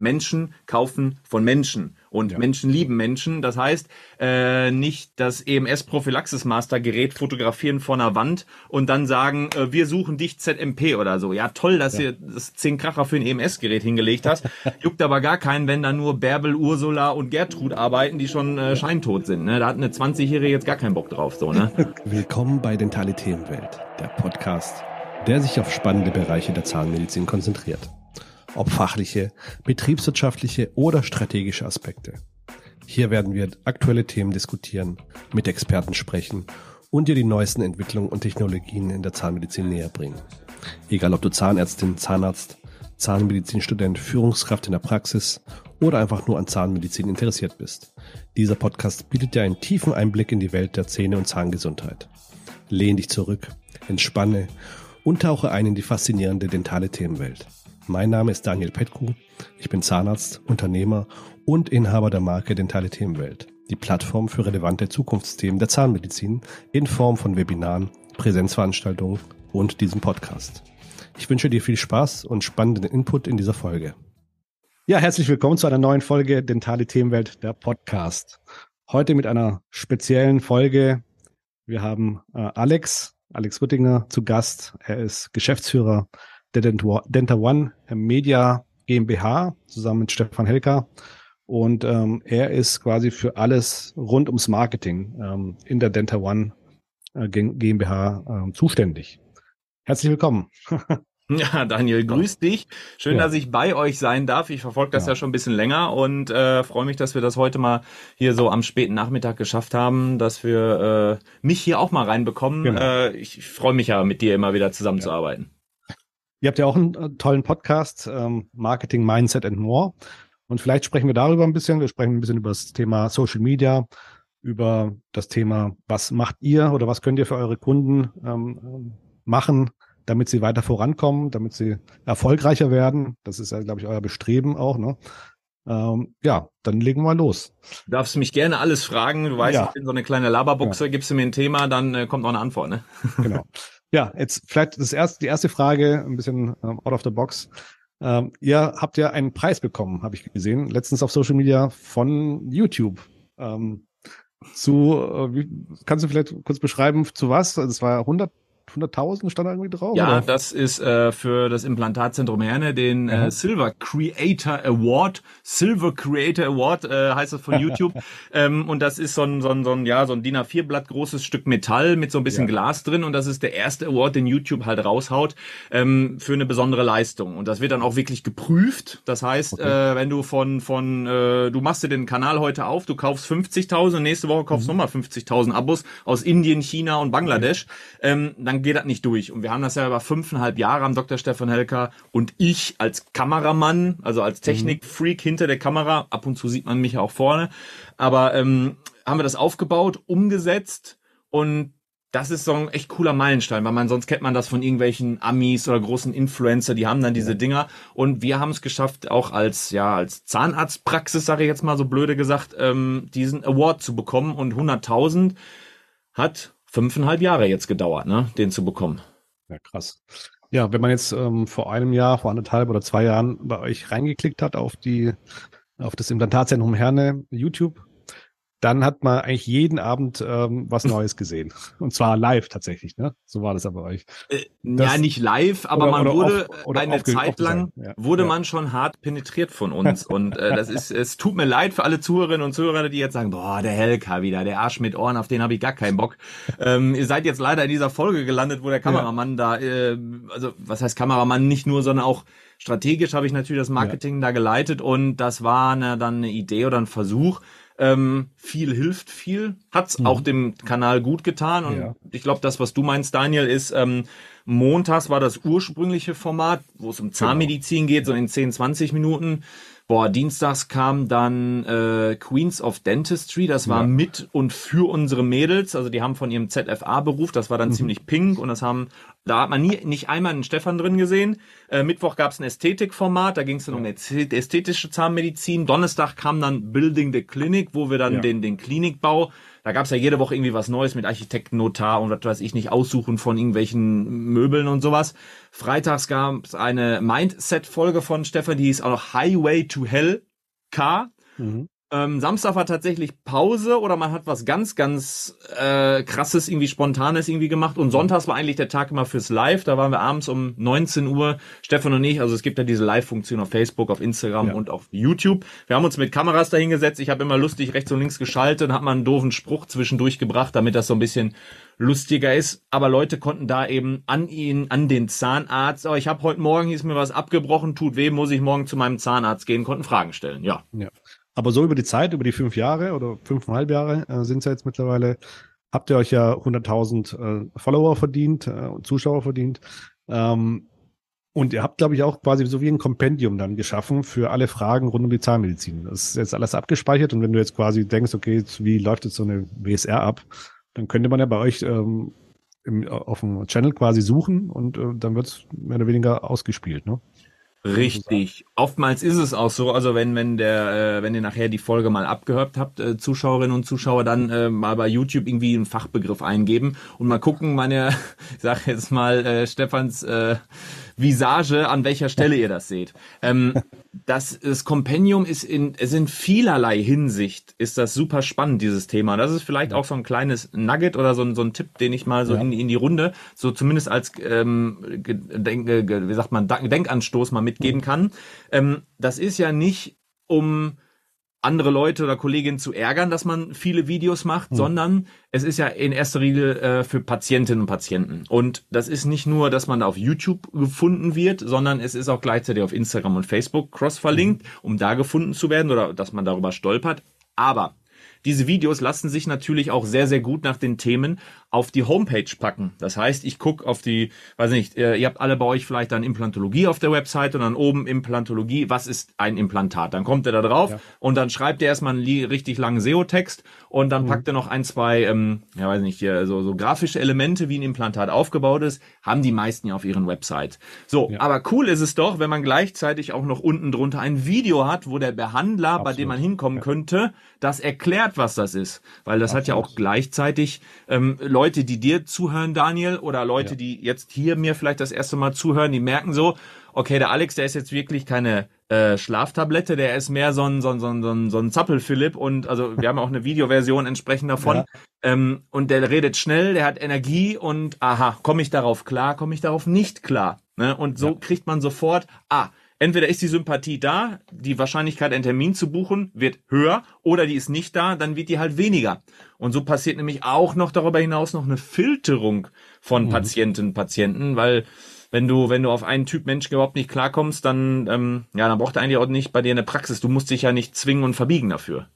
Menschen kaufen von Menschen und ja. Menschen lieben Menschen. Das heißt, äh, nicht das EMS-Prophylaxis-Master-Gerät fotografieren vor einer Wand und dann sagen, äh, wir suchen dich ZMP oder so. Ja, toll, dass ja. ihr das 10 Kracher für ein EMS-Gerät hingelegt hast. Juckt aber gar keinen, wenn da nur Bärbel, Ursula und Gertrud arbeiten, die schon äh, scheintot sind. Ne? Da hat eine 20-Jährige jetzt gar keinen Bock drauf. So, ne? Willkommen bei Dentale Themenwelt, der Podcast, der sich auf spannende Bereiche der Zahnmedizin konzentriert ob fachliche, betriebswirtschaftliche oder strategische Aspekte. Hier werden wir aktuelle Themen diskutieren, mit Experten sprechen und dir die neuesten Entwicklungen und Technologien in der Zahnmedizin näher bringen. Egal ob du Zahnärztin, Zahnarzt, Zahnmedizinstudent, Führungskraft in der Praxis oder einfach nur an Zahnmedizin interessiert bist. Dieser Podcast bietet dir einen tiefen Einblick in die Welt der Zähne- und Zahngesundheit. Lehn dich zurück, entspanne und tauche ein in die faszinierende dentale Themenwelt. Mein Name ist Daniel Petku. Ich bin Zahnarzt, Unternehmer und Inhaber der Marke Dentale Themenwelt, die Plattform für relevante Zukunftsthemen der Zahnmedizin in Form von Webinaren, Präsenzveranstaltungen und diesem Podcast. Ich wünsche dir viel Spaß und spannenden Input in dieser Folge. Ja, herzlich willkommen zu einer neuen Folge Dentale Themenwelt, der Podcast. Heute mit einer speziellen Folge. Wir haben äh, Alex, Alex Rüttinger zu Gast. Er ist Geschäftsführer Denta One Media GmbH zusammen mit Stefan Helker. Und ähm, er ist quasi für alles rund ums Marketing ähm, in der Denta One äh, GmbH äh, zuständig. Herzlich willkommen. Ja, Daniel, grüß dich. Schön, ja. dass ich bei euch sein darf. Ich verfolge das ja. ja schon ein bisschen länger und äh, freue mich, dass wir das heute mal hier so am späten Nachmittag geschafft haben, dass wir äh, mich hier auch mal reinbekommen. Genau. Äh, ich freue mich ja, mit dir immer wieder zusammenzuarbeiten. Ihr habt ja auch einen äh, tollen Podcast, ähm, Marketing, Mindset and More. Und vielleicht sprechen wir darüber ein bisschen. Wir sprechen ein bisschen über das Thema Social Media, über das Thema, was macht ihr oder was könnt ihr für eure Kunden ähm, machen, damit sie weiter vorankommen, damit sie erfolgreicher werden. Das ist ja, glaube ich, euer Bestreben auch. Ne? Ähm, ja, dann legen wir los. Du darfst mich gerne alles fragen. Du weißt, ja. ich bin so eine kleine Laberbuchse. Ja. Gibst du mir ein Thema, dann äh, kommt auch eine Antwort. Ne? Genau. Ja, jetzt vielleicht das erste, die erste Frage, ein bisschen ähm, out of the box. Ähm, ihr habt ja einen Preis bekommen, habe ich gesehen, letztens auf Social Media von YouTube. Ähm, zu, äh, wie, kannst du vielleicht kurz beschreiben, zu was? Also es war 100 100.000 stand da irgendwie drauf? Ja, oder? das ist äh, für das Implantatzentrum Herne den äh, mhm. Silver Creator Award. Silver Creator Award äh, heißt das von YouTube. ähm, und das ist so ein, so ein, so ein, ja, so ein DIN A4 Blatt großes Stück Metall mit so ein bisschen ja. Glas drin. Und das ist der erste Award, den YouTube halt raushaut ähm, für eine besondere Leistung. Und das wird dann auch wirklich geprüft. Das heißt, okay. äh, wenn du von, von äh, du machst dir den Kanal heute auf, du kaufst 50.000, nächste Woche kaufst mhm. nochmal 50.000 Abos aus Indien, China und Bangladesch, okay. ähm, dann geht das nicht durch. Und wir haben das ja über fünfeinhalb Jahre am Dr. Stefan Helker und ich als Kameramann, also als Technikfreak hinter der Kamera, ab und zu sieht man mich auch vorne, aber ähm, haben wir das aufgebaut, umgesetzt und das ist so ein echt cooler Meilenstein, weil man sonst kennt man das von irgendwelchen Amis oder großen Influencer, die haben dann diese Dinger und wir haben es geschafft, auch als ja als Zahnarztpraxis, sage ich jetzt mal so blöde gesagt, ähm, diesen Award zu bekommen und 100.000 hat fünfeinhalb Jahre jetzt gedauert, ne, den zu bekommen. Ja, krass. Ja, wenn man jetzt ähm, vor einem Jahr, vor anderthalb oder zwei Jahren bei euch reingeklickt hat auf die, auf das Implantatzentrum Herne YouTube, dann hat man eigentlich jeden Abend ähm, was Neues gesehen. Und zwar live tatsächlich, ne? So war das aber euch. Äh, ja, nicht live, aber oder, man oder wurde auf, eine Zeit lang ja. wurde ja. man schon hart penetriert von uns. und äh, das ist, es tut mir leid für alle Zuhörerinnen und Zuhörer, die jetzt sagen, boah, der Helka wieder, der Arsch mit Ohren, auf den habe ich gar keinen Bock. ähm, ihr seid jetzt leider in dieser Folge gelandet, wo der Kameramann ja. da, äh, also was heißt Kameramann nicht nur, sondern auch strategisch habe ich natürlich das Marketing da geleitet und das war eine, dann eine Idee oder ein Versuch, ähm, viel hilft viel, hat's mhm. auch dem Kanal gut getan. Und ja. ich glaube, das, was du meinst, Daniel, ist, ähm, montags war das ursprüngliche Format, wo es um genau. Zahnmedizin geht, so in 10, 20 Minuten. Boah, dienstags kam dann äh, Queens of Dentistry, das war ja. mit und für unsere Mädels, also die haben von ihrem ZFA-Beruf, das war dann mhm. ziemlich pink und das haben, da hat man nie, nicht einmal einen Stefan drin gesehen. Äh, Mittwoch gab es ein Ästhetikformat, da ging es dann ja. um ästhetische Zahnmedizin. Donnerstag kam dann Building the Clinic, wo wir dann ja. den, den Klinikbau Da gab's ja jede Woche irgendwie was Neues mit Architektennotar und was weiß ich nicht, Aussuchen von irgendwelchen Möbeln und sowas. Freitags gab's eine Mindset-Folge von Stefan, die hieß auch noch Highway to Hell K. Mhm. Ähm, Samstag war tatsächlich Pause oder man hat was ganz, ganz äh, krasses, irgendwie spontanes irgendwie gemacht. Und sonntags war eigentlich der Tag immer fürs Live. Da waren wir abends um 19 Uhr, Stefan und ich. Also es gibt ja diese Live-Funktion auf Facebook, auf Instagram ja. und auf YouTube. Wir haben uns mit Kameras dahingesetzt. Ich habe immer lustig rechts und links geschaltet und habe mal einen doofen Spruch zwischendurch gebracht, damit das so ein bisschen lustiger ist. Aber Leute konnten da eben an ihn, an den Zahnarzt, oh, ich habe heute Morgen, ist mir was abgebrochen, tut weh, muss ich morgen zu meinem Zahnarzt gehen, konnten Fragen stellen. Ja. ja. Aber so über die Zeit, über die fünf Jahre oder fünfeinhalb Jahre äh, sind es ja jetzt mittlerweile, habt ihr euch ja 100.000 äh, Follower verdient äh, Zuschauer verdient. Ähm, und ihr habt, glaube ich, auch quasi so wie ein Kompendium dann geschaffen für alle Fragen rund um die Zahnmedizin. Das ist jetzt alles abgespeichert und wenn du jetzt quasi denkst, okay, wie läuft jetzt so eine WSR ab, dann könnte man ja bei euch ähm, im, auf dem Channel quasi suchen und äh, dann wird es mehr oder weniger ausgespielt, ne? Richtig. Oftmals ist es auch so, also wenn wenn der äh, wenn ihr nachher die Folge mal abgehört habt, äh, Zuschauerinnen und Zuschauer, dann äh, mal bei YouTube irgendwie einen Fachbegriff eingeben und mal gucken, meine, ich sag jetzt mal äh, Stefans äh, Visage, an welcher Stelle ihr das seht. Ähm, das, das Kompendium ist in, es in vielerlei Hinsicht ist das super spannend, dieses Thema. Das ist vielleicht auch so ein kleines Nugget oder so ein, so ein Tipp, den ich mal so ja. in, in die Runde, so zumindest als, ähm, Denk, wie sagt man, Denkanstoß mal mitgeben kann. Ähm, das ist ja nicht um andere Leute oder Kolleginnen zu ärgern, dass man viele Videos macht, mhm. sondern es ist ja in erster Linie äh, für Patientinnen und Patienten. Und das ist nicht nur, dass man da auf YouTube gefunden wird, sondern es ist auch gleichzeitig auf Instagram und Facebook cross verlinkt, mhm. um da gefunden zu werden oder dass man darüber stolpert. Aber diese Videos lassen sich natürlich auch sehr, sehr gut nach den Themen auf die Homepage packen. Das heißt, ich gucke auf die, weiß nicht, äh, ihr habt alle bei euch vielleicht dann Implantologie auf der Website und dann oben Implantologie, was ist ein Implantat? Dann kommt er da drauf ja. und dann schreibt er erstmal einen richtig langen SEO-Text und dann mhm. packt er noch ein, zwei, ähm, ja weiß nicht, hier, so, so grafische Elemente, wie ein Implantat aufgebaut ist, haben die meisten ja auf ihren Website. So, ja. aber cool ist es doch, wenn man gleichzeitig auch noch unten drunter ein Video hat, wo der Behandler, Absolut. bei dem man hinkommen ja. könnte, das erklärt, was das ist. Weil das Absolut. hat ja auch gleichzeitig ähm, Leute, die dir zuhören, Daniel, oder Leute, ja. die jetzt hier mir vielleicht das erste Mal zuhören, die merken so, okay, der Alex, der ist jetzt wirklich keine äh, Schlaftablette, der ist mehr so ein, so ein, so ein, so ein, so ein Zappel-Philipp und also wir haben auch eine Videoversion entsprechend davon. Ja. Ähm, und der redet schnell, der hat Energie und aha, komme ich darauf klar, komme ich darauf nicht klar. Ne? Und so ja. kriegt man sofort, ah, entweder ist die Sympathie da, die Wahrscheinlichkeit, einen Termin zu buchen, wird höher, oder die ist nicht da, dann wird die halt weniger. Und so passiert nämlich auch noch darüber hinaus noch eine Filterung von mhm. Patientinnen und Patienten, weil wenn du, wenn du auf einen Typ Mensch überhaupt nicht klarkommst, dann, ähm, ja, dann braucht er eigentlich auch nicht bei dir eine Praxis. Du musst dich ja nicht zwingen und verbiegen dafür.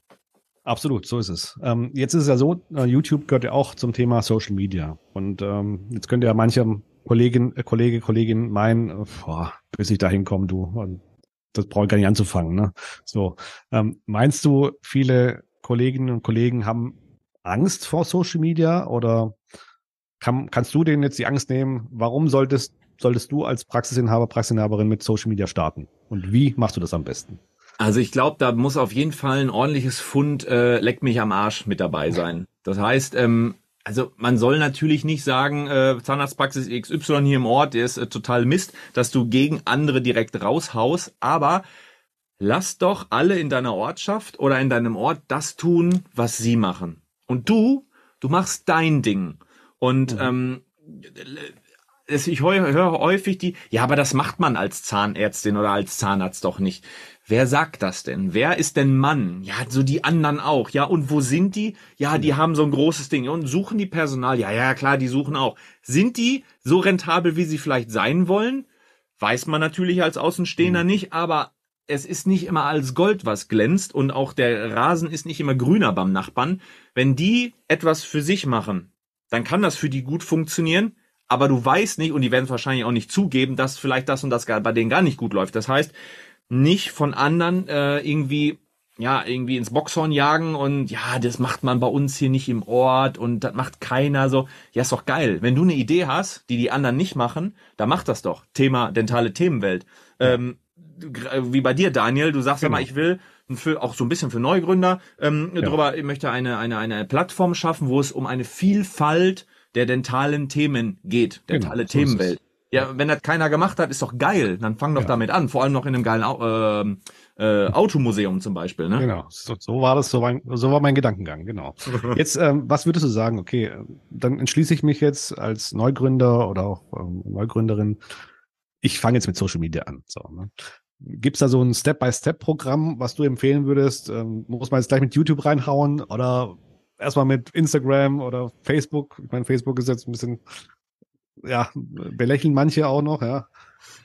Absolut, so ist es. Ähm, jetzt ist es ja so, äh, YouTube gehört ja auch zum Thema Social Media. Und ähm, jetzt könnte ja mancher Kollegin, äh, Kollege, Kollegin meinen, äh, boah, bis ich da hinkomme, du, das brauche ich gar nicht anzufangen. Ne? So, ähm, meinst du, viele Kolleginnen und Kollegen haben Angst vor Social Media oder kann, kannst du denen jetzt die Angst nehmen? Warum solltest, solltest du als Praxisinhaber, Praxisinhaberin mit Social Media starten? Und wie machst du das am besten? Also ich glaube, da muss auf jeden Fall ein ordentliches Fund äh, leck mich am Arsch mit dabei sein. Das heißt, ähm, also man soll natürlich nicht sagen, äh, Zahnarztpraxis XY hier im Ort, der ist äh, total Mist, dass du gegen andere direkt raushaust, aber lass doch alle in deiner Ortschaft oder in deinem Ort das tun, was sie machen. Und du, du machst dein Ding. Und mhm. ähm, ich höre hör häufig die, ja, aber das macht man als Zahnärztin oder als Zahnarzt doch nicht. Wer sagt das denn? Wer ist denn Mann? Ja, so die anderen auch. Ja, und wo sind die? Ja, die haben so ein großes Ding. Und suchen die Personal? Ja, ja, klar, die suchen auch. Sind die so rentabel, wie sie vielleicht sein wollen? Weiß man natürlich als Außenstehender mhm. nicht, aber es ist nicht immer als Gold, was glänzt und auch der Rasen ist nicht immer grüner beim Nachbarn. Wenn die etwas für sich machen, dann kann das für die gut funktionieren, aber du weißt nicht und die werden es wahrscheinlich auch nicht zugeben, dass vielleicht das und das bei denen gar nicht gut läuft. Das heißt, nicht von anderen äh, irgendwie ja, irgendwie ins Boxhorn jagen und ja, das macht man bei uns hier nicht im Ort und das macht keiner so. Ja, ist doch geil. Wenn du eine Idee hast, die die anderen nicht machen, dann mach das doch. Thema dentale Themenwelt. Ähm, wie bei dir, Daniel, du sagst genau. ja mal, ich will für, auch so ein bisschen für Neugründer ähm, ja. darüber, ich möchte eine, eine, eine Plattform schaffen, wo es um eine Vielfalt der dentalen Themen geht, dentale genau, Themenwelt. Ja, wenn das keiner gemacht hat, ist doch geil. Dann fang doch ja. damit an. Vor allem noch in einem geilen äh, äh, Automuseum zum Beispiel. Ne? Genau, so, so war das, so war, so war mein Gedankengang, genau. Jetzt, ähm, was würdest du sagen? Okay, dann entschließe ich mich jetzt als Neugründer oder auch ähm, Neugründerin, ich fange jetzt mit Social Media an. So, ne? Gibt es da so ein Step-by-Step-Programm, was du empfehlen würdest? Ähm, muss man jetzt gleich mit YouTube reinhauen oder erstmal mit Instagram oder Facebook? Ich meine, Facebook ist jetzt ein bisschen ja, belächeln manche auch noch, ja.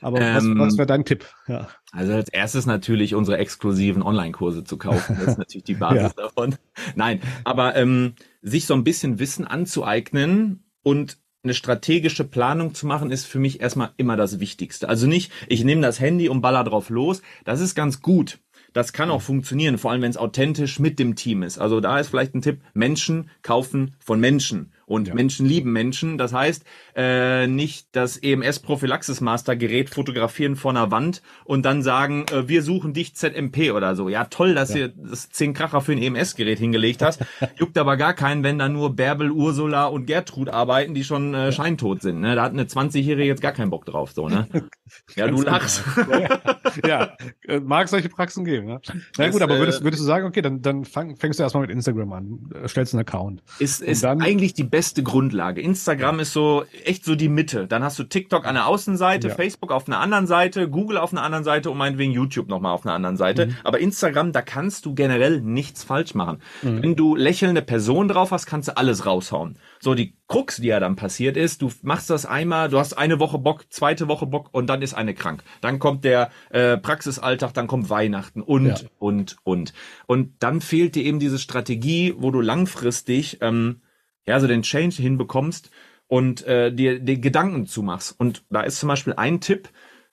Aber ähm, was, was wäre dein Tipp? Ja. Also als erstes natürlich unsere exklusiven Online-Kurse zu kaufen. Das ist natürlich die Basis ja. davon. Nein, aber ähm, sich so ein bisschen Wissen anzueignen und eine strategische Planung zu machen, ist für mich erstmal immer das Wichtigste. Also nicht, ich nehme das Handy und baller drauf los. Das ist ganz gut. Das kann auch funktionieren, vor allem wenn es authentisch mit dem Team ist. Also da ist vielleicht ein Tipp, Menschen kaufen von Menschen. Und ja. Menschen lieben Menschen. Das heißt, äh, nicht das EMS-Prophylaxis-Master-Gerät fotografieren vor einer Wand und dann sagen, äh, wir suchen dich ZMP oder so. Ja, toll, dass ja. ihr das 10 Kracher für ein EMS-Gerät hingelegt hast. Juckt aber gar keinen, wenn da nur Bärbel, Ursula und Gertrud arbeiten, die schon äh, scheintot sind. Ne? Da hat eine 20-Jährige jetzt gar keinen Bock drauf. So, ne? Ja, du genau. lachst. ja, ja. Äh, mag solche Praxen geben. Ja? Na gut, aber würdest, äh, würdest du sagen, okay, dann, dann fang, fängst du erstmal mit Instagram an, äh, stellst einen Account. Ist, ist dann, eigentlich die beste beste Grundlage. Instagram ja. ist so echt so die Mitte. Dann hast du TikTok an der Außenseite, ja. Facebook auf einer anderen Seite, Google auf einer anderen Seite und meinetwegen YouTube nochmal auf einer anderen Seite. Mhm. Aber Instagram, da kannst du generell nichts falsch machen. Mhm. Wenn du lächelnde Person drauf hast, kannst du alles raushauen. So, die Krux, die ja dann passiert ist, du machst das einmal, du hast eine Woche Bock, zweite Woche Bock und dann ist eine krank. Dann kommt der äh, Praxisalltag, dann kommt Weihnachten und, ja. und, und. Und dann fehlt dir eben diese Strategie, wo du langfristig ähm, ja, so den Change hinbekommst und äh, dir, dir Gedanken zumachst. Und da ist zum Beispiel ein Tipp,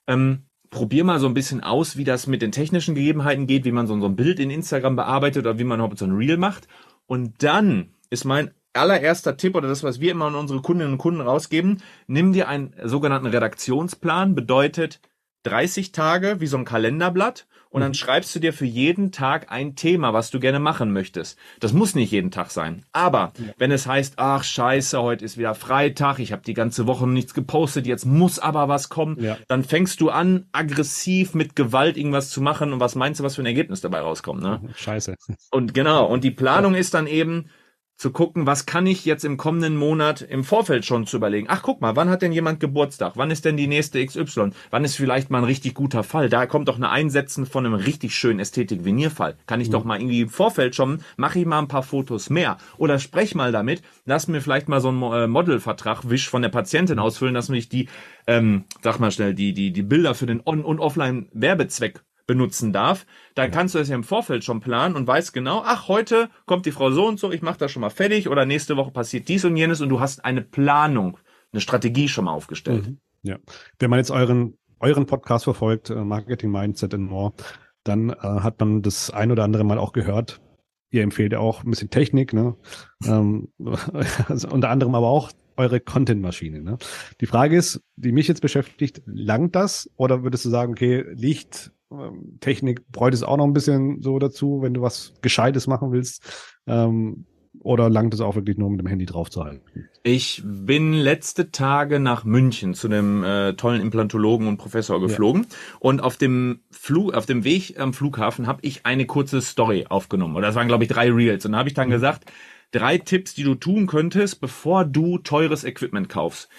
ähm, probier mal so ein bisschen aus, wie das mit den technischen Gegebenheiten geht, wie man so, so ein Bild in Instagram bearbeitet oder wie man überhaupt so ein Reel macht. Und dann ist mein allererster Tipp oder das, was wir immer an unsere Kundinnen und Kunden rausgeben, nimm dir einen sogenannten Redaktionsplan, bedeutet 30 Tage wie so ein Kalenderblatt und dann mhm. schreibst du dir für jeden Tag ein Thema, was du gerne machen möchtest. Das muss nicht jeden Tag sein. Aber wenn es heißt, ach scheiße, heute ist wieder Freitag, ich habe die ganze Woche nichts gepostet, jetzt muss aber was kommen, ja. dann fängst du an, aggressiv mit Gewalt irgendwas zu machen und was meinst du, was für ein Ergebnis dabei rauskommt? Ne? Scheiße. Und genau, und die Planung ja. ist dann eben, zu gucken, was kann ich jetzt im kommenden Monat im Vorfeld schon zu überlegen. Ach, guck mal, wann hat denn jemand Geburtstag? Wann ist denn die nächste XY? Wann ist vielleicht mal ein richtig guter Fall? Da kommt doch eine Einsetzen von einem richtig schönen Ästhetik-Venierfall. Kann ich mhm. doch mal irgendwie im Vorfeld schon, mache ich mal ein paar Fotos mehr. Oder sprech mal damit, lass mir vielleicht mal so einen äh, Modelvertrag, Wisch von der Patientin ausfüllen, dass mich die, ähm, sag mal schnell, die, die, die Bilder für den On- und Offline-Werbezweck benutzen darf, dann kannst du das ja im Vorfeld schon planen und weißt genau, ach, heute kommt die Frau so und so, ich mache das schon mal fertig oder nächste Woche passiert dies und jenes und du hast eine Planung, eine Strategie schon mal aufgestellt. Mhm. Ja. Wenn man jetzt euren, euren Podcast verfolgt, äh, Marketing Mindset and More, dann äh, hat man das ein oder andere Mal auch gehört. Ihr empfehlt ja auch ein bisschen Technik, ne? ähm, also unter anderem aber auch eure Content-Maschine. Ne? Die Frage ist, die mich jetzt beschäftigt, langt das oder würdest du sagen, okay, liegt ähm, Technik bräuchte es auch noch ein bisschen so dazu, wenn du was Gescheites machen willst. Ähm, oder langt es auch wirklich nur mit dem Handy draufzuhalten? Ich bin letzte Tage nach München zu einem äh, tollen Implantologen und Professor geflogen ja. und auf dem Flug, auf dem Weg am Flughafen habe ich eine kurze Story aufgenommen. Oder das waren glaube ich drei Reels und da habe ich dann mhm. gesagt, drei Tipps, die du tun könntest, bevor du teures Equipment kaufst.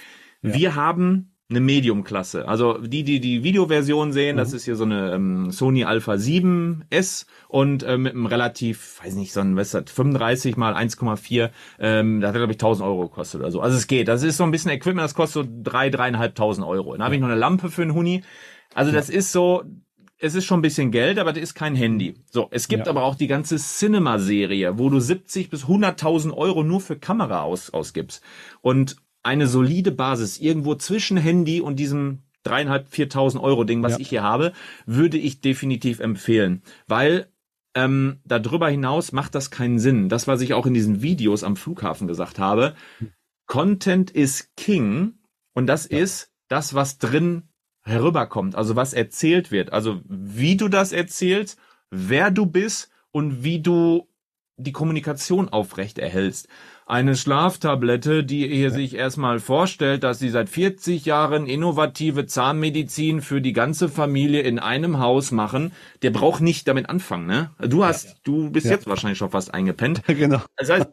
Ja. Wir haben eine Medium-Klasse. Also die, die die Videoversion sehen, mhm. das ist hier so eine ähm, Sony Alpha 7S und äh, mit einem relativ, weiß nicht, so ein, was ist das, 35 mal 1,4, ähm, das hat glaube ich 1000 Euro gekostet oder so. Also es geht. Das ist so ein bisschen Equipment, das kostet so drei, dreieinhalbtausend Euro. Dann habe ich noch eine Lampe für einen Huni. Also das ist so, es ist schon ein bisschen Geld, aber das ist kein Handy. So, es gibt ja. aber auch die ganze Cinema-Serie, wo du 70 bis 100.000 Euro nur für Kamera aus, ausgibst. Und eine solide Basis irgendwo zwischen Handy und diesem dreieinhalb, viertausend Euro Ding, was ja. ich hier habe, würde ich definitiv empfehlen, weil ähm, darüber hinaus macht das keinen Sinn. Das, was ich auch in diesen Videos am Flughafen gesagt habe, Content is King und das ja. ist das, was drin herüberkommt, also was erzählt wird, also wie du das erzählst, wer du bist und wie du die Kommunikation aufrecht erhältst. Eine Schlaftablette, die ihr sich erstmal vorstellt, dass sie seit 40 Jahren innovative Zahnmedizin für die ganze Familie in einem Haus machen, der braucht nicht damit anfangen, ne? Du hast, ja, ja. du bist ja. jetzt wahrscheinlich schon fast eingepennt. Genau. Das heißt,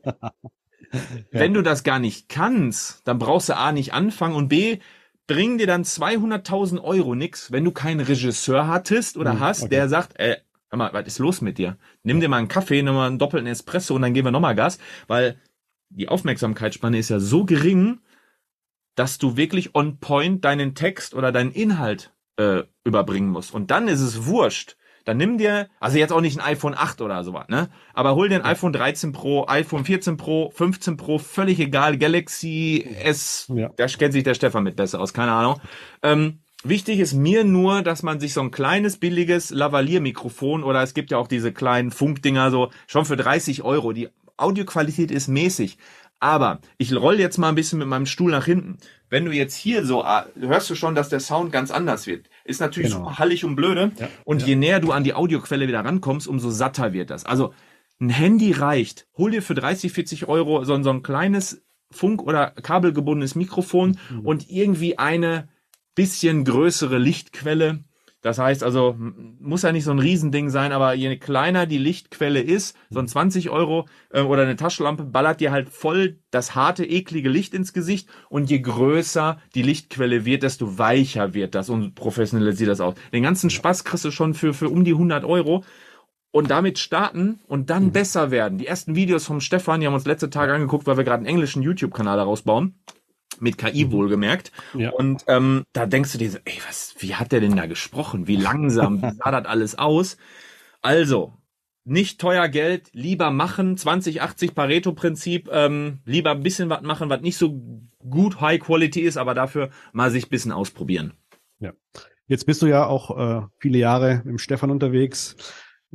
wenn du das gar nicht kannst, dann brauchst du A nicht anfangen und B, bringen dir dann 200.000 Euro nix, wenn du keinen Regisseur hattest oder hm, hast, okay. der sagt, ey, hör mal, was ist los mit dir? Nimm dir mal einen Kaffee, nimm mal einen doppelten Espresso und dann geben wir nochmal Gas, weil die Aufmerksamkeitsspanne ist ja so gering, dass du wirklich on point deinen Text oder deinen Inhalt äh, überbringen musst. Und dann ist es wurscht. Dann nimm dir, also jetzt auch nicht ein iPhone 8 oder sowas, ne? Aber hol dir ein iPhone 13 Pro, iPhone 14 Pro, 15 Pro, völlig egal, Galaxy S, ja. da kennt sich der Stefan mit besser aus, keine Ahnung. Ähm, Wichtig ist mir nur, dass man sich so ein kleines, billiges Lavalier-Mikrofon oder es gibt ja auch diese kleinen Funkdinger so schon für 30 Euro. Die Audioqualität ist mäßig. Aber ich roll jetzt mal ein bisschen mit meinem Stuhl nach hinten. Wenn du jetzt hier so, ah, hörst du schon, dass der Sound ganz anders wird. Ist natürlich genau. super hallig und blöde. Ja, und ja. je näher du an die Audioquelle wieder rankommst, umso satter wird das. Also ein Handy reicht. Hol dir für 30, 40 Euro so, so ein kleines Funk- oder kabelgebundenes Mikrofon mhm. und irgendwie eine bisschen größere Lichtquelle. Das heißt also, muss ja nicht so ein Riesending sein, aber je kleiner die Lichtquelle ist, so ein 20 Euro äh, oder eine Taschenlampe ballert dir halt voll das harte, eklige Licht ins Gesicht und je größer die Lichtquelle wird, desto weicher wird das und professionell sieht das aus. Den ganzen Spaß kriegst du schon für, für um die 100 Euro und damit starten und dann mhm. besser werden. Die ersten Videos vom Stefan, die haben uns letzte Tage angeguckt, weil wir gerade einen englischen YouTube-Kanal daraus bauen mit KI mhm. wohlgemerkt. Ja. Und ähm, da denkst du dir so, ey, was, wie hat der denn da gesprochen? Wie langsam wie sah das alles aus? Also, nicht teuer Geld, lieber machen, 20-80 Pareto-Prinzip, ähm, lieber ein bisschen was machen, was nicht so gut High Quality ist, aber dafür mal sich ein bisschen ausprobieren. Ja. Jetzt bist du ja auch äh, viele Jahre im Stefan unterwegs.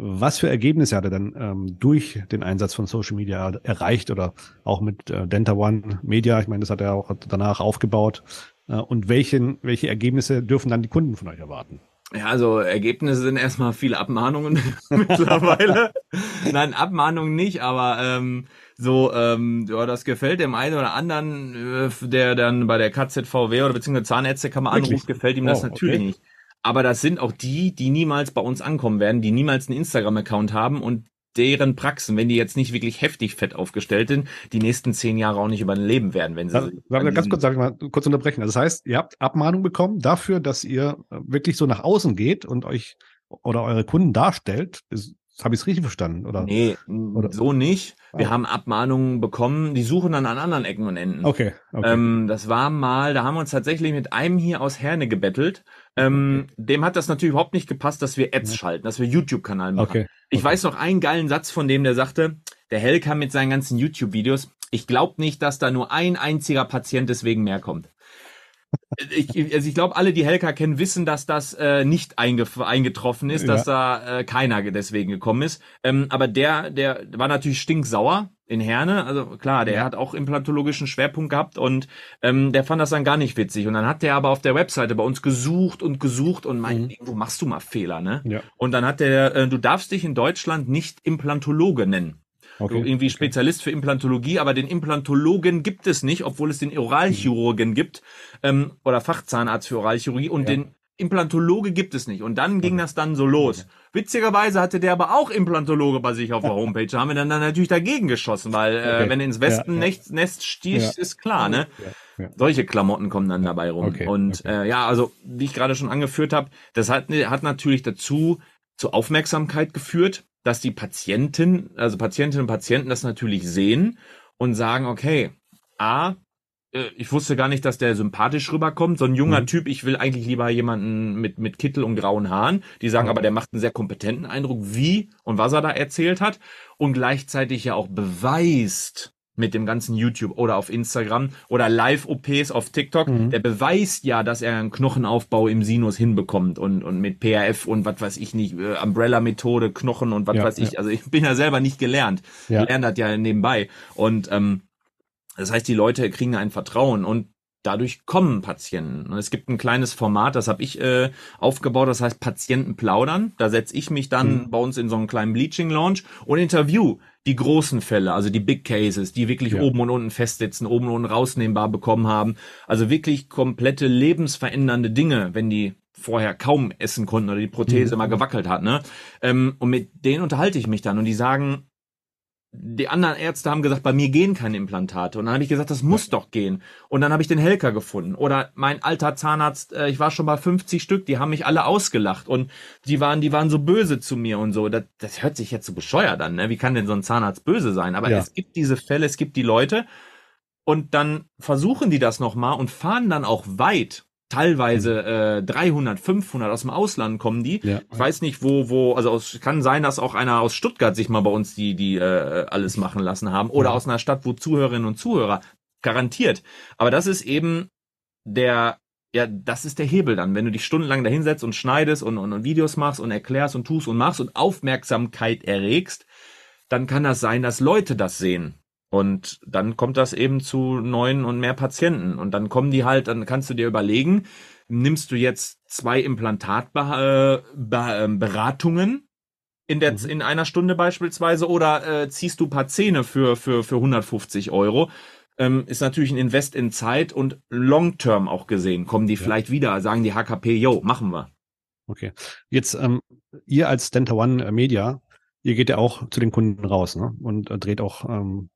Was für Ergebnisse hat er denn ähm, durch den Einsatz von Social Media erreicht oder auch mit äh, Denta One Media? Ich meine, das hat er auch danach aufgebaut. Äh, und welchen, welche Ergebnisse dürfen dann die Kunden von euch erwarten? Ja, also Ergebnisse sind erstmal viele Abmahnungen mittlerweile. Nein, Abmahnungen nicht, aber ähm, so, ähm, ja, das gefällt dem einen oder anderen, äh, der dann bei der KZVW oder beziehungsweise Zahnärztekammer anruft, gefällt ihm das oh, natürlich okay. nicht. Aber das sind auch die, die niemals bei uns ankommen werden, die niemals einen Instagram-Account haben und deren Praxen, wenn die jetzt nicht wirklich heftig fett aufgestellt sind, die nächsten zehn Jahre auch nicht überleben werden, wenn sie. Also, ganz kurz, sag ich mal, kurz unterbrechen. Das heißt, ihr habt Abmahnung bekommen dafür, dass ihr wirklich so nach außen geht und euch oder eure Kunden darstellt. Habe ich es richtig verstanden? Oder? Nee, oder? so nicht. Wir ah. haben Abmahnungen bekommen, die suchen dann an anderen Ecken und Enden. Okay. okay. Ähm, das war mal, da haben wir uns tatsächlich mit einem hier aus Herne gebettelt. Ähm, okay. Dem hat das natürlich überhaupt nicht gepasst, dass wir Ads schalten, dass wir YouTube-Kanal machen. Okay. Ich weiß noch einen geilen Satz von dem, der sagte, der Helka mit seinen ganzen YouTube-Videos, ich glaube nicht, dass da nur ein einziger Patient deswegen mehr kommt ich, also ich glaube, alle, die Helka kennen, wissen, dass das äh, nicht eingetroffen ist, ja. dass da äh, keiner deswegen gekommen ist. Ähm, aber der, der war natürlich stinksauer in Herne. Also klar, der ja. hat auch implantologischen Schwerpunkt gehabt und ähm, der fand das dann gar nicht witzig. Und dann hat der aber auf der Webseite bei uns gesucht und gesucht und meint, mhm. wo machst du mal Fehler, ne? Ja. Und dann hat der, äh, du darfst dich in Deutschland nicht Implantologe nennen. Okay. So irgendwie Spezialist für Implantologie, aber den Implantologen gibt es nicht, obwohl es den Oralchirurgen gibt ähm, oder Fachzahnarzt für Oralchirurgie und ja. den Implantologe gibt es nicht. Und dann ging das dann so los. Witzigerweise hatte der aber auch Implantologe bei sich auf der Homepage. Da haben wir dann, dann natürlich dagegen geschossen, weil äh, okay. wenn ins Westen ja. Nest, Nest sticht, ja. ist klar, ne? Solche Klamotten kommen dann dabei rum. Okay. Und okay. Äh, ja, also wie ich gerade schon angeführt habe, das hat, hat natürlich dazu zur Aufmerksamkeit geführt dass die Patienten, also Patientinnen und Patienten das natürlich sehen und sagen, okay, A, äh, ich wusste gar nicht, dass der sympathisch rüberkommt. So ein junger mhm. Typ, ich will eigentlich lieber jemanden mit, mit Kittel und grauen Haaren. Die sagen mhm. aber, der macht einen sehr kompetenten Eindruck, wie und was er da erzählt hat. Und gleichzeitig ja auch beweist, mit dem ganzen YouTube oder auf Instagram oder Live-OPs auf TikTok, mhm. der beweist ja, dass er einen Knochenaufbau im Sinus hinbekommt und, und mit PRF und was weiß ich nicht, äh, Umbrella-Methode, Knochen und was ja, weiß ich. Ja. Also ich bin ja selber nicht gelernt. Ja. Lerne das ja nebenbei. Und ähm, das heißt, die Leute kriegen ein Vertrauen und dadurch kommen Patienten. Und es gibt ein kleines Format, das habe ich äh, aufgebaut, das heißt Patienten plaudern. Da setze ich mich dann mhm. bei uns in so einen kleinen Bleaching Launch und interview die großen Fälle, also die Big Cases, die wirklich ja. oben und unten festsitzen, oben und unten rausnehmbar bekommen haben. Also wirklich komplette lebensverändernde Dinge, wenn die vorher kaum essen konnten oder die Prothese mhm. immer gewackelt hat. Ne? Ähm, und mit denen unterhalte ich mich dann und die sagen, die anderen Ärzte haben gesagt, bei mir gehen keine Implantate. Und dann habe ich gesagt, das muss doch gehen. Und dann habe ich den Helker gefunden. Oder mein alter Zahnarzt, äh, ich war schon bei 50 Stück, die haben mich alle ausgelacht. Und die waren, die waren so böse zu mir und so. Das, das hört sich jetzt so bescheuert an, ne? Wie kann denn so ein Zahnarzt böse sein? Aber ja. es gibt diese Fälle, es gibt die Leute. Und dann versuchen die das nochmal und fahren dann auch weit teilweise äh, 300, 500 aus dem Ausland kommen die. Ja. Ich weiß nicht, wo, wo, also aus, kann sein, dass auch einer aus Stuttgart sich mal bei uns die, die äh, alles machen lassen haben oder ja. aus einer Stadt, wo Zuhörerinnen und Zuhörer garantiert. Aber das ist eben der, ja, das ist der Hebel dann, wenn du dich stundenlang dahinsetzt und schneidest und, und, und Videos machst und erklärst und tust und machst und Aufmerksamkeit erregst, dann kann das sein, dass Leute das sehen und dann kommt das eben zu neuen und mehr Patienten. Und dann kommen die halt, dann kannst du dir überlegen, nimmst du jetzt zwei Implantatberatungen äh, in der, mhm. in einer Stunde beispielsweise oder äh, ziehst du paar Zähne für, für, für 150 Euro? Ähm, ist natürlich ein Invest in Zeit und Long-Term auch gesehen. Kommen die ja. vielleicht wieder, sagen die HKP, yo, machen wir. Okay. Jetzt, ähm, ihr als Denta One Media, ihr geht ja auch zu den Kunden raus ne? und äh, dreht auch ähm,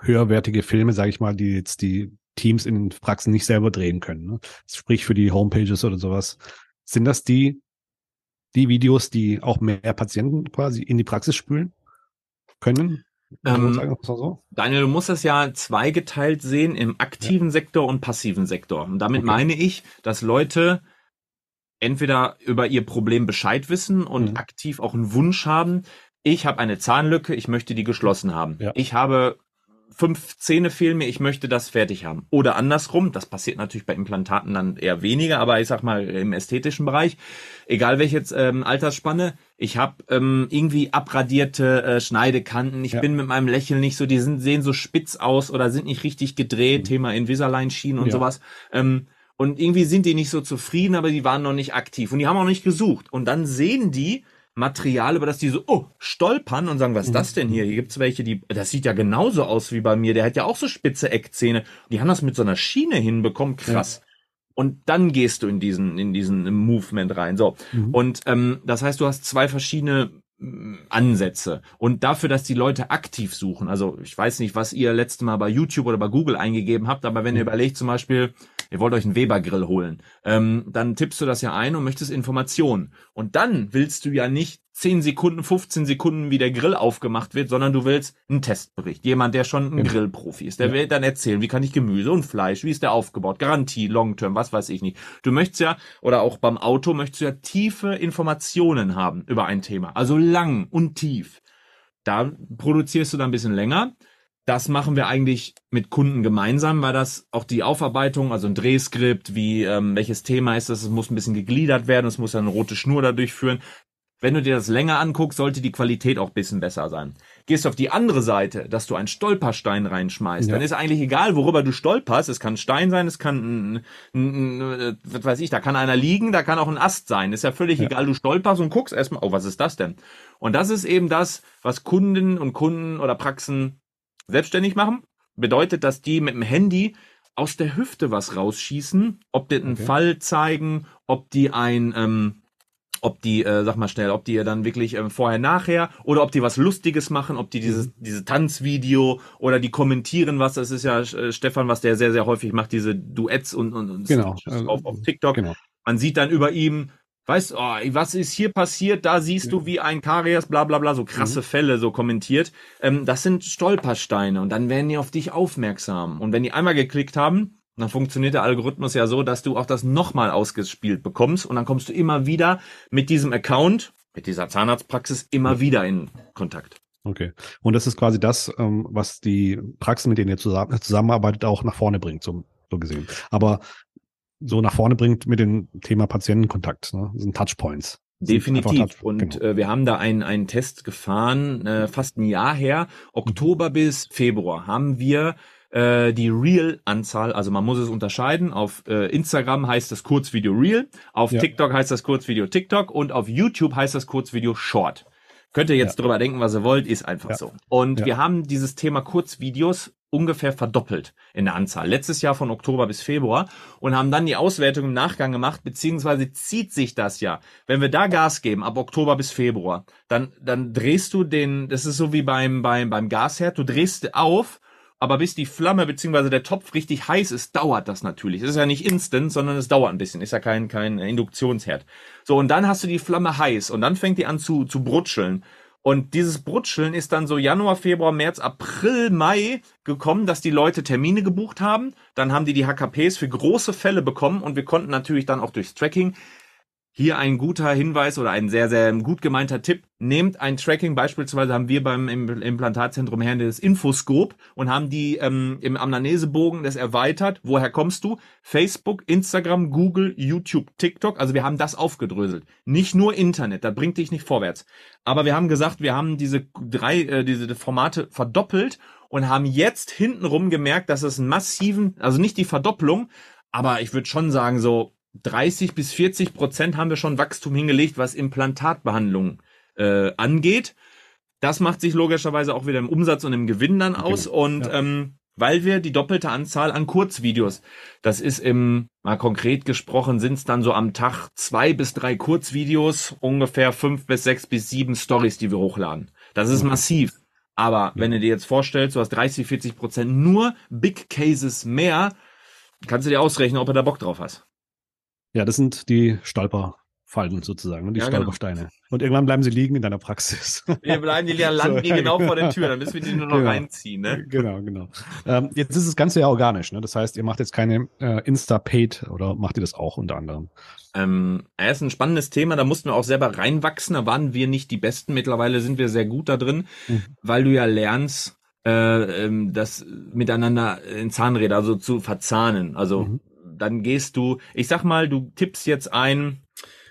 höherwertige Filme, sage ich mal, die jetzt die Teams in den Praxen nicht selber drehen können. Ne? Sprich für die Homepages oder sowas. Sind das die, die Videos, die auch mehr Patienten quasi in die Praxis spülen können? Ähm, sagen, so? Daniel, du musst das ja zweigeteilt sehen im aktiven ja. Sektor und passiven Sektor. Und damit okay. meine ich, dass Leute entweder über ihr Problem Bescheid wissen und mhm. aktiv auch einen Wunsch haben. Ich habe eine Zahnlücke, ich möchte die geschlossen haben. Ja. Ich habe fünf Zähne fehlen mir, ich möchte das fertig haben. Oder andersrum, das passiert natürlich bei Implantaten dann eher weniger, aber ich sag mal im ästhetischen Bereich, egal welche ähm, Altersspanne, ich habe ähm, irgendwie abradierte äh, Schneidekanten, ich ja. bin mit meinem Lächeln nicht so, die sind, sehen so spitz aus oder sind nicht richtig gedreht, mhm. Thema Invisalign-Schienen und ja. sowas. Ähm, und irgendwie sind die nicht so zufrieden, aber die waren noch nicht aktiv und die haben auch nicht gesucht. Und dann sehen die, Material, über das die so, oh, stolpern und sagen, was ist das denn hier? Hier gibt's welche, die, das sieht ja genauso aus wie bei mir. Der hat ja auch so spitze Eckzähne. Die haben das mit so einer Schiene hinbekommen. Krass. Ja. Und dann gehst du in diesen, in diesen Movement rein. So. Mhm. Und ähm, das heißt, du hast zwei verschiedene Ansätze. Und dafür, dass die Leute aktiv suchen, also ich weiß nicht, was ihr letzte Mal bei YouTube oder bei Google eingegeben habt, aber wenn ihr überlegt zum Beispiel, ihr wollt euch einen Weber-Grill holen, ähm, dann tippst du das ja ein und möchtest Informationen. Und dann willst du ja nicht 10 Sekunden, 15 Sekunden, wie der Grill aufgemacht wird, sondern du willst einen Testbericht. Jemand, der schon ein ja. Grillprofi ist. Der ja. will dann erzählen, wie kann ich Gemüse und Fleisch, wie ist der aufgebaut, Garantie, Long-Term, was weiß ich nicht. Du möchtest ja, oder auch beim Auto, möchtest du ja tiefe Informationen haben über ein Thema. Also lang und tief. Da produzierst du dann ein bisschen länger. Das machen wir eigentlich mit Kunden gemeinsam, weil das auch die Aufarbeitung, also ein Drehskript, wie ähm, welches Thema ist das, es muss ein bisschen gegliedert werden, es muss ja eine rote Schnur dadurch führen wenn du dir das länger anguckst, sollte die Qualität auch bisschen besser sein. Gehst auf die andere Seite, dass du einen Stolperstein reinschmeißt, ja. dann ist eigentlich egal, worüber du stolperst. Es kann ein Stein sein, es kann, ein, ein, ein, was weiß ich, da kann einer liegen, da kann auch ein Ast sein. Ist ja völlig ja. egal. Du stolperst und guckst erstmal, oh, was ist das denn? Und das ist eben das, was Kunden und Kunden oder Praxen selbstständig machen. Bedeutet, dass die mit dem Handy aus der Hüfte was rausschießen, ob die einen okay. Fall zeigen, ob die ein ähm, ob die, äh, sag mal schnell, ob die dann wirklich ähm, vorher, nachher oder ob die was Lustiges machen, ob die dieses, mhm. diese Tanzvideo oder die kommentieren was, das ist ja äh, Stefan, was der sehr, sehr häufig macht, diese Duets und, und, und genau. auf, auf TikTok. Genau. Man sieht dann über ihm, weißt du, oh, was ist hier passiert? Da siehst du, wie ein Karies, bla bla bla, so krasse mhm. Fälle so kommentiert. Ähm, das sind Stolpersteine und dann werden die auf dich aufmerksam. Und wenn die einmal geklickt haben, dann funktioniert der Algorithmus ja so, dass du auch das nochmal ausgespielt bekommst und dann kommst du immer wieder mit diesem Account, mit dieser Zahnarztpraxis immer wieder in Kontakt. Okay. Und das ist quasi das, ähm, was die Praxen, mit denen ihr zusammenarbeitet, auch nach vorne bringt, so, so gesehen. Aber so nach vorne bringt mit dem Thema Patientenkontakt, ne? Das sind Touchpoints. Definitiv. Und genau. äh, wir haben da einen, einen Test gefahren, äh, fast ein Jahr her. Oktober bis Februar haben wir äh, die Real-Anzahl, also man muss es unterscheiden. Auf äh, Instagram heißt das Kurzvideo Real, auf ja. TikTok heißt das Kurzvideo TikTok und auf YouTube heißt das Kurzvideo Short. Könnt ihr jetzt ja. drüber denken, was ihr wollt, ist einfach ja. so. Und wir haben dieses Thema Kurzvideos ungefähr verdoppelt in der Anzahl. Letztes Jahr von Oktober bis Februar und haben dann die Auswertung im Nachgang gemacht, beziehungsweise zieht sich das ja. Wenn wir da Gas geben, ab Oktober bis Februar, dann, dann drehst du den, das ist so wie beim, beim, beim Gasherd, du drehst auf aber bis die Flamme beziehungsweise der Topf richtig heiß ist, dauert das natürlich. Es ist ja nicht instant, sondern es dauert ein bisschen. Ist ja kein, kein Induktionsherd. So, und dann hast du die Flamme heiß und dann fängt die an zu, zu brutscheln. Und dieses Brutscheln ist dann so Januar, Februar, März, April, Mai gekommen, dass die Leute Termine gebucht haben. Dann haben die die HKPs für große Fälle bekommen und wir konnten natürlich dann auch durchs Tracking hier ein guter Hinweis oder ein sehr, sehr gut gemeinter Tipp. Nehmt ein Tracking, beispielsweise haben wir beim Implantatzentrum Herrn das Infoscope und haben die ähm, im Amnesebogen das erweitert. Woher kommst du? Facebook, Instagram, Google, YouTube, TikTok. Also wir haben das aufgedröselt. Nicht nur Internet, das bringt dich nicht vorwärts. Aber wir haben gesagt, wir haben diese drei, äh, diese Formate verdoppelt und haben jetzt hintenrum gemerkt, dass es einen massiven, also nicht die Verdopplung, aber ich würde schon sagen, so 30 bis 40 Prozent haben wir schon Wachstum hingelegt, was Implantatbehandlung äh, angeht. Das macht sich logischerweise auch wieder im Umsatz und im Gewinn dann aus. Genau. Und ja. ähm, weil wir die doppelte Anzahl an Kurzvideos, das ist im, mal konkret gesprochen, sind es dann so am Tag zwei bis drei Kurzvideos, ungefähr fünf bis sechs bis sieben Stories, die wir hochladen. Das ist massiv. Aber wenn du dir jetzt vorstellst, du hast 30, 40 Prozent nur Big Cases mehr, kannst du dir ausrechnen, ob du da Bock drauf hast. Ja, das sind die Stolperfallen sozusagen, die ja, genau. Stolpersteine. Genau. Und irgendwann bleiben sie liegen in deiner Praxis. Wir bleiben, die landen so, genau vor der Tür, dann müssen wir die nur noch genau. reinziehen. Ne? Genau, genau. Ähm, jetzt ist das Ganze ja organisch, ne? das heißt, ihr macht jetzt keine äh, Insta-Paid oder macht ihr das auch unter anderem? Ähm, er ist ein spannendes Thema, da mussten wir auch selber reinwachsen, da waren wir nicht die Besten, mittlerweile sind wir sehr gut da drin, mhm. weil du ja lernst, äh, ähm, das miteinander in Zahnräder, also zu verzahnen. Also mhm dann gehst du, ich sag mal, du tippst jetzt ein,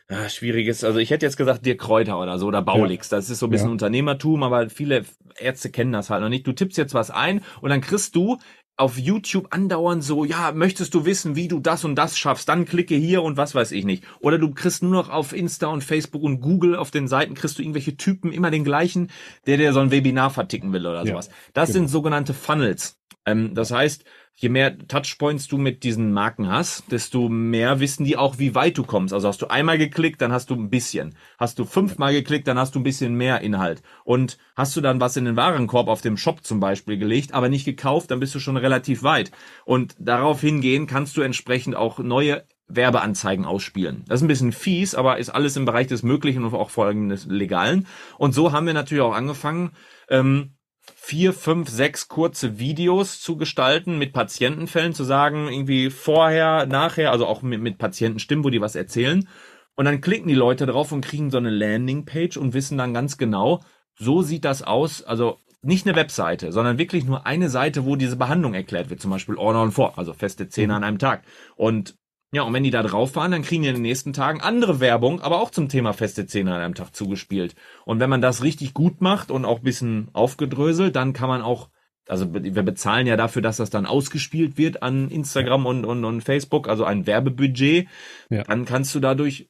ah, schwieriges, also ich hätte jetzt gesagt Dirk Kräuter oder so oder Baulix, ja. das ist so ein bisschen ja. Unternehmertum, aber viele Ärzte kennen das halt noch nicht. Du tippst jetzt was ein und dann kriegst du auf YouTube andauernd so, ja, möchtest du wissen, wie du das und das schaffst, dann klicke hier und was weiß ich nicht. Oder du kriegst nur noch auf Insta und Facebook und Google auf den Seiten kriegst du irgendwelche Typen, immer den gleichen, der dir so ein Webinar verticken will oder sowas. das genau. sind sogenannte Funnels. Ähm, das heißt, je mehr Touchpoints du mit diesen Marken hast, desto mehr wissen die auch, wie weit du kommst. Also hast du einmal geklickt, dann hast du ein bisschen. Hast du fünfmal geklickt, dann hast du ein bisschen mehr Inhalt. Und hast du dann was in den Warenkorb auf dem Shop zum Beispiel gelegt, aber nicht gekauft, dann bist du schon relativ weit. Und darauf hingehen kannst du entsprechend auch neue Werbeanzeigen ausspielen. Das ist ein bisschen fies, aber ist alles im Bereich des Möglichen und auch vor allem des Legalen. Und so haben wir natürlich auch angefangen, ähm, vier, fünf, sechs kurze Videos zu gestalten mit Patientenfällen, zu sagen, irgendwie vorher, nachher, also auch mit, mit Patientenstimmen, wo die was erzählen. Und dann klicken die Leute drauf und kriegen so eine Landingpage und wissen dann ganz genau, so sieht das aus. Also nicht eine Webseite, sondern wirklich nur eine Seite, wo diese Behandlung erklärt wird, zum Beispiel Order on vor, also feste Zähne mhm. an einem Tag. Und ja, und wenn die da drauf waren, dann kriegen die in den nächsten Tagen andere Werbung, aber auch zum Thema feste Zähne an einem Tag zugespielt. Und wenn man das richtig gut macht und auch bisschen aufgedröselt, dann kann man auch, also wir bezahlen ja dafür, dass das dann ausgespielt wird an Instagram und, und, und Facebook, also ein Werbebudget. Ja. Dann kannst du dadurch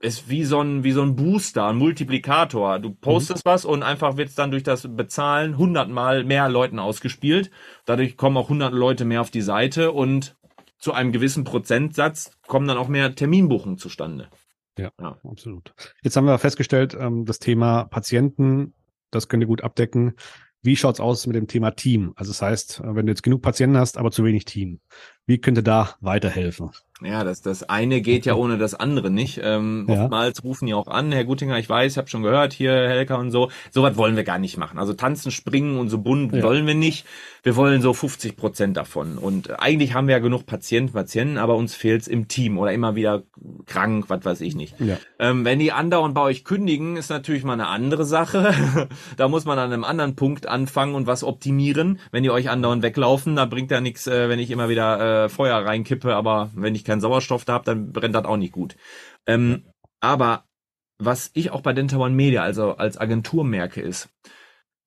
ist wie so ein wie so ein Booster, ein Multiplikator. Du postest mhm. was und einfach wird es dann durch das Bezahlen hundertmal mehr Leuten ausgespielt. Dadurch kommen auch hundert Leute mehr auf die Seite und zu einem gewissen Prozentsatz kommen dann auch mehr Terminbuchungen zustande. Ja, ja, absolut. Jetzt haben wir festgestellt, ähm, das Thema Patienten, das könnt ihr gut abdecken. Wie schaut's aus mit dem Thema Team? Also das heißt, wenn du jetzt genug Patienten hast, aber zu wenig Team, wie könnte da weiterhelfen? Ja, das, das eine geht ja ohne das andere nicht. Ähm, ja. Oftmals rufen die auch an, Herr Gutinger, ich weiß, ich habe schon gehört, hier Helker und so. Sowas wollen wir gar nicht machen. Also tanzen, springen und so bunt ja. wollen wir nicht. Wir wollen so 50 Prozent davon. Und eigentlich haben wir ja genug Patienten, Patienten, aber uns fehlt's im Team oder immer wieder krank, was weiß ich nicht. Ja. Ähm, wenn die andauernd bei euch kündigen, ist natürlich mal eine andere Sache. da muss man an einem anderen Punkt anfangen und was optimieren. Wenn die euch andauernd weglaufen, da bringt ja nichts, äh, wenn ich immer wieder äh, Feuer reinkippe, aber wenn ich keinen Sauerstoff da habe, dann brennt das auch nicht gut. Ähm, aber was ich auch bei Dental One Media, also als Agentur merke, ist,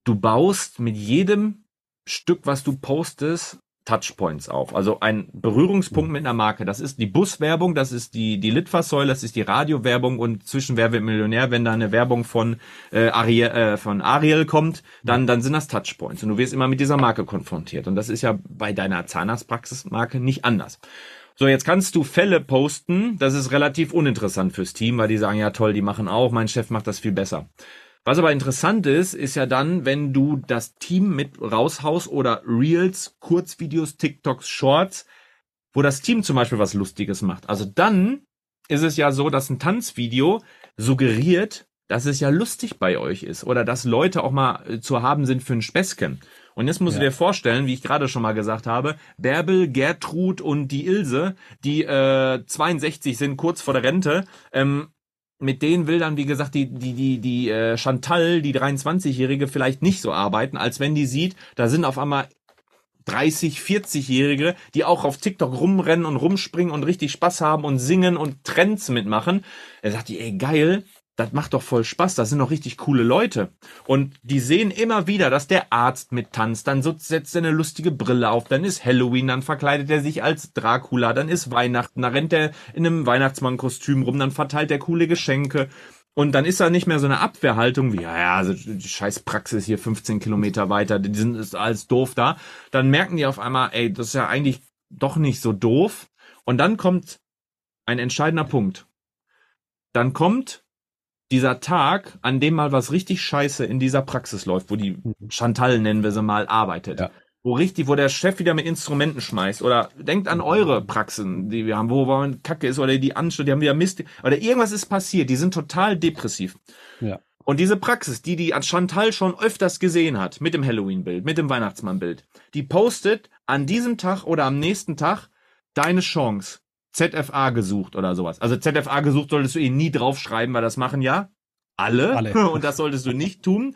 du baust mit jedem Stück, was du postest, Touchpoints auf. Also ein Berührungspunkt mit einer Marke. Das ist die Buswerbung, das ist die, die Litfaßsäule, das ist die Radiowerbung und zwischen Wer wird Millionär, wenn da eine Werbung von, äh, Ariel, äh, von Ariel kommt, dann, dann sind das Touchpoints. Und du wirst immer mit dieser Marke konfrontiert. Und das ist ja bei deiner Zahnarztpraxismarke nicht anders. So, jetzt kannst du Fälle posten. Das ist relativ uninteressant fürs Team, weil die sagen, ja toll, die machen auch, mein Chef macht das viel besser. Was aber interessant ist, ist ja dann, wenn du das Team mit raushaust oder Reels, Kurzvideos, TikToks, Shorts, wo das Team zum Beispiel was Lustiges macht. Also dann ist es ja so, dass ein Tanzvideo suggeriert, dass es ja lustig bei euch ist oder dass Leute auch mal äh, zu haben sind für ein Späßchen. Und jetzt musst ja. du dir vorstellen, wie ich gerade schon mal gesagt habe, Bärbel, Gertrud und die Ilse, die äh, 62 sind, kurz vor der Rente, ähm, mit denen will dann, wie gesagt, die, die, die, die äh, Chantal, die 23-Jährige, vielleicht nicht so arbeiten, als wenn die sieht, da sind auf einmal 30, 40-Jährige, die auch auf TikTok rumrennen und rumspringen und richtig Spaß haben und singen und Trends mitmachen. Er sagt die, ey, geil, das macht doch voll Spaß, das sind doch richtig coole Leute. Und die sehen immer wieder, dass der Arzt mittanzt, dann setzt er eine lustige Brille auf, dann ist Halloween, dann verkleidet er sich als Dracula, dann ist Weihnachten, dann rennt er in einem Weihnachtsmannkostüm rum, dann verteilt er coole Geschenke. Und dann ist da nicht mehr so eine Abwehrhaltung wie, ja, ja, also die scheiß Praxis hier 15 Kilometer weiter, die sind ist alles doof da. Dann merken die auf einmal, ey, das ist ja eigentlich doch nicht so doof. Und dann kommt ein entscheidender Punkt. Dann kommt dieser Tag, an dem mal was richtig scheiße in dieser Praxis läuft, wo die. Chantal, nennen wir sie mal, arbeitet. Ja. Wo richtig, wo der Chef wieder mit Instrumenten schmeißt. Oder denkt an eure Praxen, die wir haben, wo man Kacke ist oder die Anstalt, die haben wieder Mist. Oder irgendwas ist passiert, die sind total depressiv. Ja. Und diese Praxis, die die Chantal schon öfters gesehen hat, mit dem Halloween-Bild, mit dem Weihnachtsmann-Bild, die postet an diesem Tag oder am nächsten Tag deine Chance. ZFA gesucht oder sowas. Also ZFA gesucht solltest du eh nie draufschreiben, weil das machen ja alle. alle. Und das solltest du nicht tun.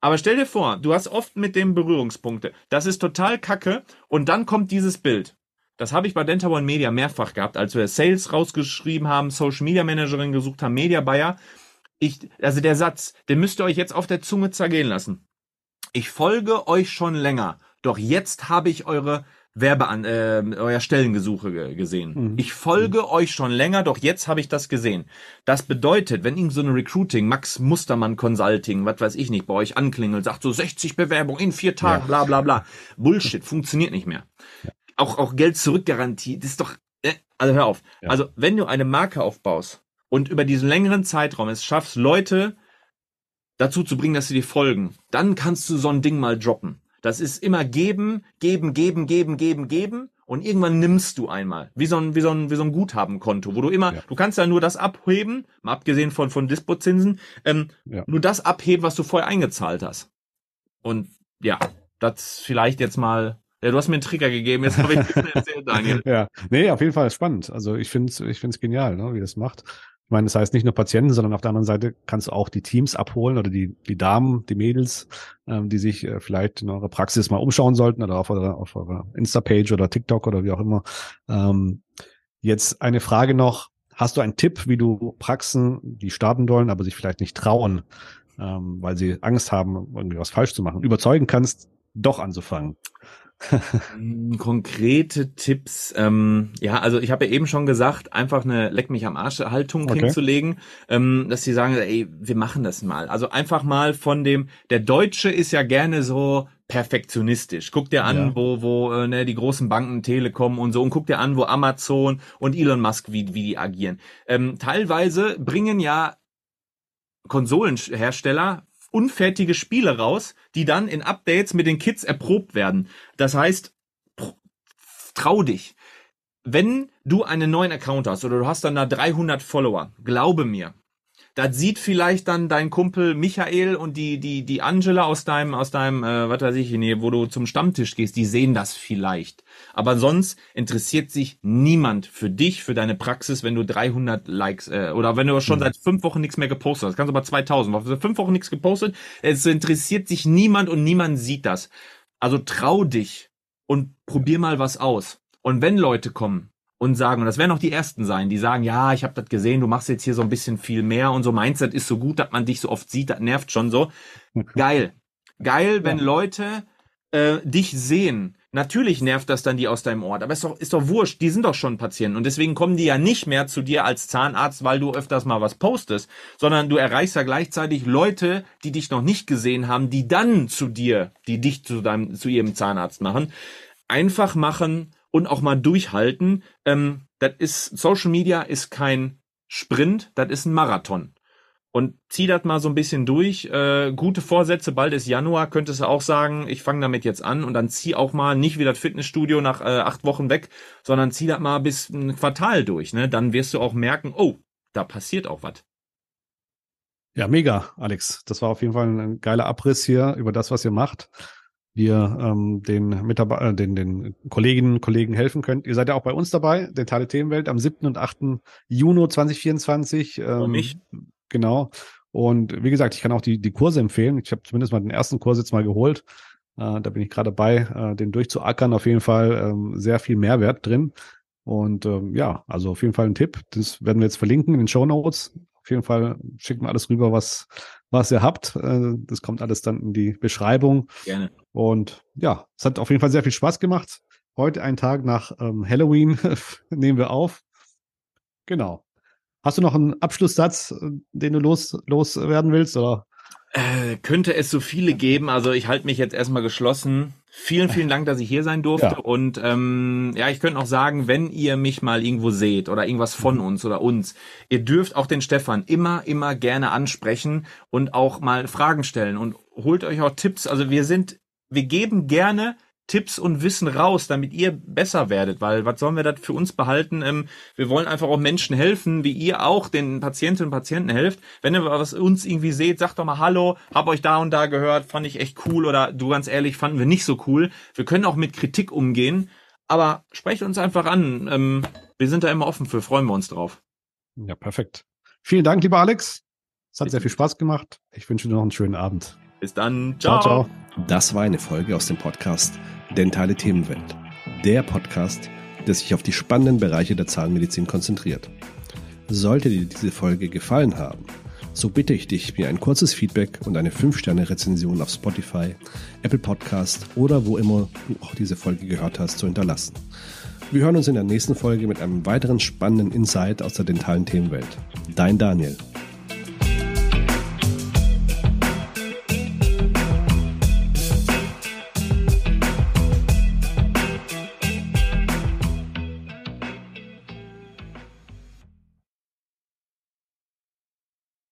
Aber stell dir vor, du hast oft mit dem Berührungspunkte. Das ist total kacke. Und dann kommt dieses Bild. Das habe ich bei Denta One Media mehrfach gehabt, als wir Sales rausgeschrieben haben, Social Media Managerin gesucht haben, Media Buyer. Ich, also der Satz, den müsst ihr euch jetzt auf der Zunge zergehen lassen. Ich folge euch schon länger, doch jetzt habe ich eure Werbean äh, euer Stellengesuche gesehen. Mhm. Ich folge mhm. euch schon länger, doch jetzt habe ich das gesehen. Das bedeutet, wenn irgend so eine Recruiting, Max Mustermann Consulting, was weiß ich nicht, bei euch anklingelt, sagt so 60 Bewerbungen in vier Tagen, ja. bla bla bla. Bullshit, funktioniert nicht mehr. Ja. Auch, auch Geld zurückgarantie, das ist doch, äh, also hör auf. Ja. Also wenn du eine Marke aufbaust und über diesen längeren Zeitraum es schaffst, Leute dazu zu bringen, dass sie dir folgen, dann kannst du so ein Ding mal droppen. Das ist immer geben, geben, geben, geben, geben, geben. Und irgendwann nimmst du einmal. Wie so ein, wie so ein, wie so ein Guthabenkonto, wo du immer, ja. du kannst ja nur das abheben, mal abgesehen von, von Dispozinsen, ähm, ja. nur das abheben, was du vorher eingezahlt hast. Und ja, das vielleicht jetzt mal ja, du hast mir einen Trigger gegeben, jetzt habe ich ein erzählt, Daniel. ja, nee, auf jeden Fall spannend. Also ich finde es ich find's genial, ne, wie das macht. Ich meine, das heißt nicht nur Patienten, sondern auf der anderen Seite kannst du auch die Teams abholen oder die, die Damen, die Mädels, ähm, die sich äh, vielleicht in eurer Praxis mal umschauen sollten oder auf eurer, auf eurer Insta-Page oder TikTok oder wie auch immer. Ähm, jetzt eine Frage noch. Hast du einen Tipp, wie du Praxen, die starten wollen, aber sich vielleicht nicht trauen, ähm, weil sie Angst haben, irgendwie was falsch zu machen, überzeugen kannst, doch anzufangen? Hm, konkrete Tipps. Ähm, ja, also ich habe ja eben schon gesagt, einfach eine Leck mich am Arsch Haltung okay. hinzulegen, ähm, dass sie sagen, ey, wir machen das mal. Also einfach mal von dem, der Deutsche ist ja gerne so perfektionistisch. Guck dir an, ja. wo, wo äh, ne, die großen Banken, Telekom und so, und guck dir an, wo Amazon und Elon Musk, wie, wie die agieren. Ähm, teilweise bringen ja Konsolenhersteller unfertige Spiele raus, die dann in Updates mit den Kids erprobt werden. Das heißt, trau dich. Wenn du einen neuen Account hast oder du hast dann da 300 Follower, glaube mir, das sieht vielleicht dann dein Kumpel Michael und die die die Angela aus deinem aus deinem äh, was weiß ich nee, wo du zum Stammtisch gehst, die sehen das vielleicht. Aber sonst interessiert sich niemand für dich, für deine Praxis, wenn du 300 Likes äh, oder wenn du schon mhm. seit fünf Wochen nichts mehr gepostet hast. Kannst aber 2000, du fünf Wochen nichts gepostet. Es interessiert sich niemand und niemand sieht das. Also trau dich und probier mal was aus. Und wenn Leute kommen, und sagen, und das werden auch die ersten sein, die sagen, ja, ich habe das gesehen, du machst jetzt hier so ein bisschen viel mehr und so Mindset ist so gut, dass man dich so oft sieht, das nervt schon so. Geil. Geil, wenn ja. Leute äh, dich sehen. Natürlich nervt das dann die aus deinem Ort, aber ist doch, ist doch wurscht, die sind doch schon Patienten und deswegen kommen die ja nicht mehr zu dir als Zahnarzt, weil du öfters mal was postest, sondern du erreichst ja gleichzeitig Leute, die dich noch nicht gesehen haben, die dann zu dir, die dich zu deinem, zu ihrem Zahnarzt machen. Einfach machen und auch mal durchhalten. Ähm, das ist, Social Media ist kein Sprint, das ist ein Marathon und zieh das mal so ein bisschen durch. Äh, gute Vorsätze, bald ist Januar, könntest du auch sagen, ich fange damit jetzt an und dann zieh auch mal nicht wie das Fitnessstudio nach äh, acht Wochen weg, sondern zieh das mal bis ein Quartal durch. Ne? Dann wirst du auch merken, oh, da passiert auch was. Ja, mega, Alex. Das war auf jeden Fall ein geiler Abriss hier über das, was ihr macht. Wir ähm, den Mitarbeiter, äh, den, den Kolleginnen und Kollegen helfen könnt. Ihr seid ja auch bei uns dabei, Dentale Themenwelt, am 7. und 8. Juni 2024. Ähm, und mich. Genau. Und wie gesagt, ich kann auch die, die Kurse empfehlen. Ich habe zumindest mal den ersten Kurs jetzt mal geholt. Äh, da bin ich gerade dabei, äh, den durchzuackern. Auf jeden Fall ähm, sehr viel Mehrwert drin. Und ähm, ja, also auf jeden Fall ein Tipp. Das werden wir jetzt verlinken in den Show Notes. Auf jeden Fall schickt mir alles rüber, was, was ihr habt. Äh, das kommt alles dann in die Beschreibung. Gerne. Und ja, es hat auf jeden Fall sehr viel Spaß gemacht. Heute, einen Tag nach ähm, Halloween, nehmen wir auf. Genau. Hast du noch einen Abschlusssatz, äh, den du los, loswerden willst? Oder? Äh, könnte es so viele geben. Also ich halte mich jetzt erstmal geschlossen. Vielen, vielen Dank, dass ich hier sein durfte. Ja. Und ähm, ja, ich könnte auch sagen, wenn ihr mich mal irgendwo seht oder irgendwas von uns oder uns, ihr dürft auch den Stefan immer, immer gerne ansprechen und auch mal Fragen stellen und holt euch auch Tipps. Also wir sind, wir geben gerne Tipps und Wissen raus, damit ihr besser werdet, weil was sollen wir das für uns behalten? Ähm, wir wollen einfach auch Menschen helfen, wie ihr auch den Patientinnen und Patienten helft. Wenn ihr was uns irgendwie seht, sagt doch mal Hallo, hab euch da und da gehört, fand ich echt cool oder du ganz ehrlich, fanden wir nicht so cool. Wir können auch mit Kritik umgehen, aber sprecht uns einfach an. Ähm, wir sind da immer offen für, freuen wir uns drauf. Ja, perfekt. Vielen Dank, lieber Alex. Es hat sehr viel Spaß gemacht. Ich wünsche dir noch einen schönen Abend. Bis dann. Ciao. ciao, ciao. Das war eine Folge aus dem Podcast Dentale Themenwelt. Der Podcast, der sich auf die spannenden Bereiche der Zahnmedizin konzentriert. Sollte dir diese Folge gefallen haben, so bitte ich dich, mir ein kurzes Feedback und eine 5-Sterne-Rezension auf Spotify, Apple Podcast oder wo immer du auch diese Folge gehört hast, zu hinterlassen. Wir hören uns in der nächsten Folge mit einem weiteren spannenden Insight aus der dentalen Themenwelt. Dein Daniel.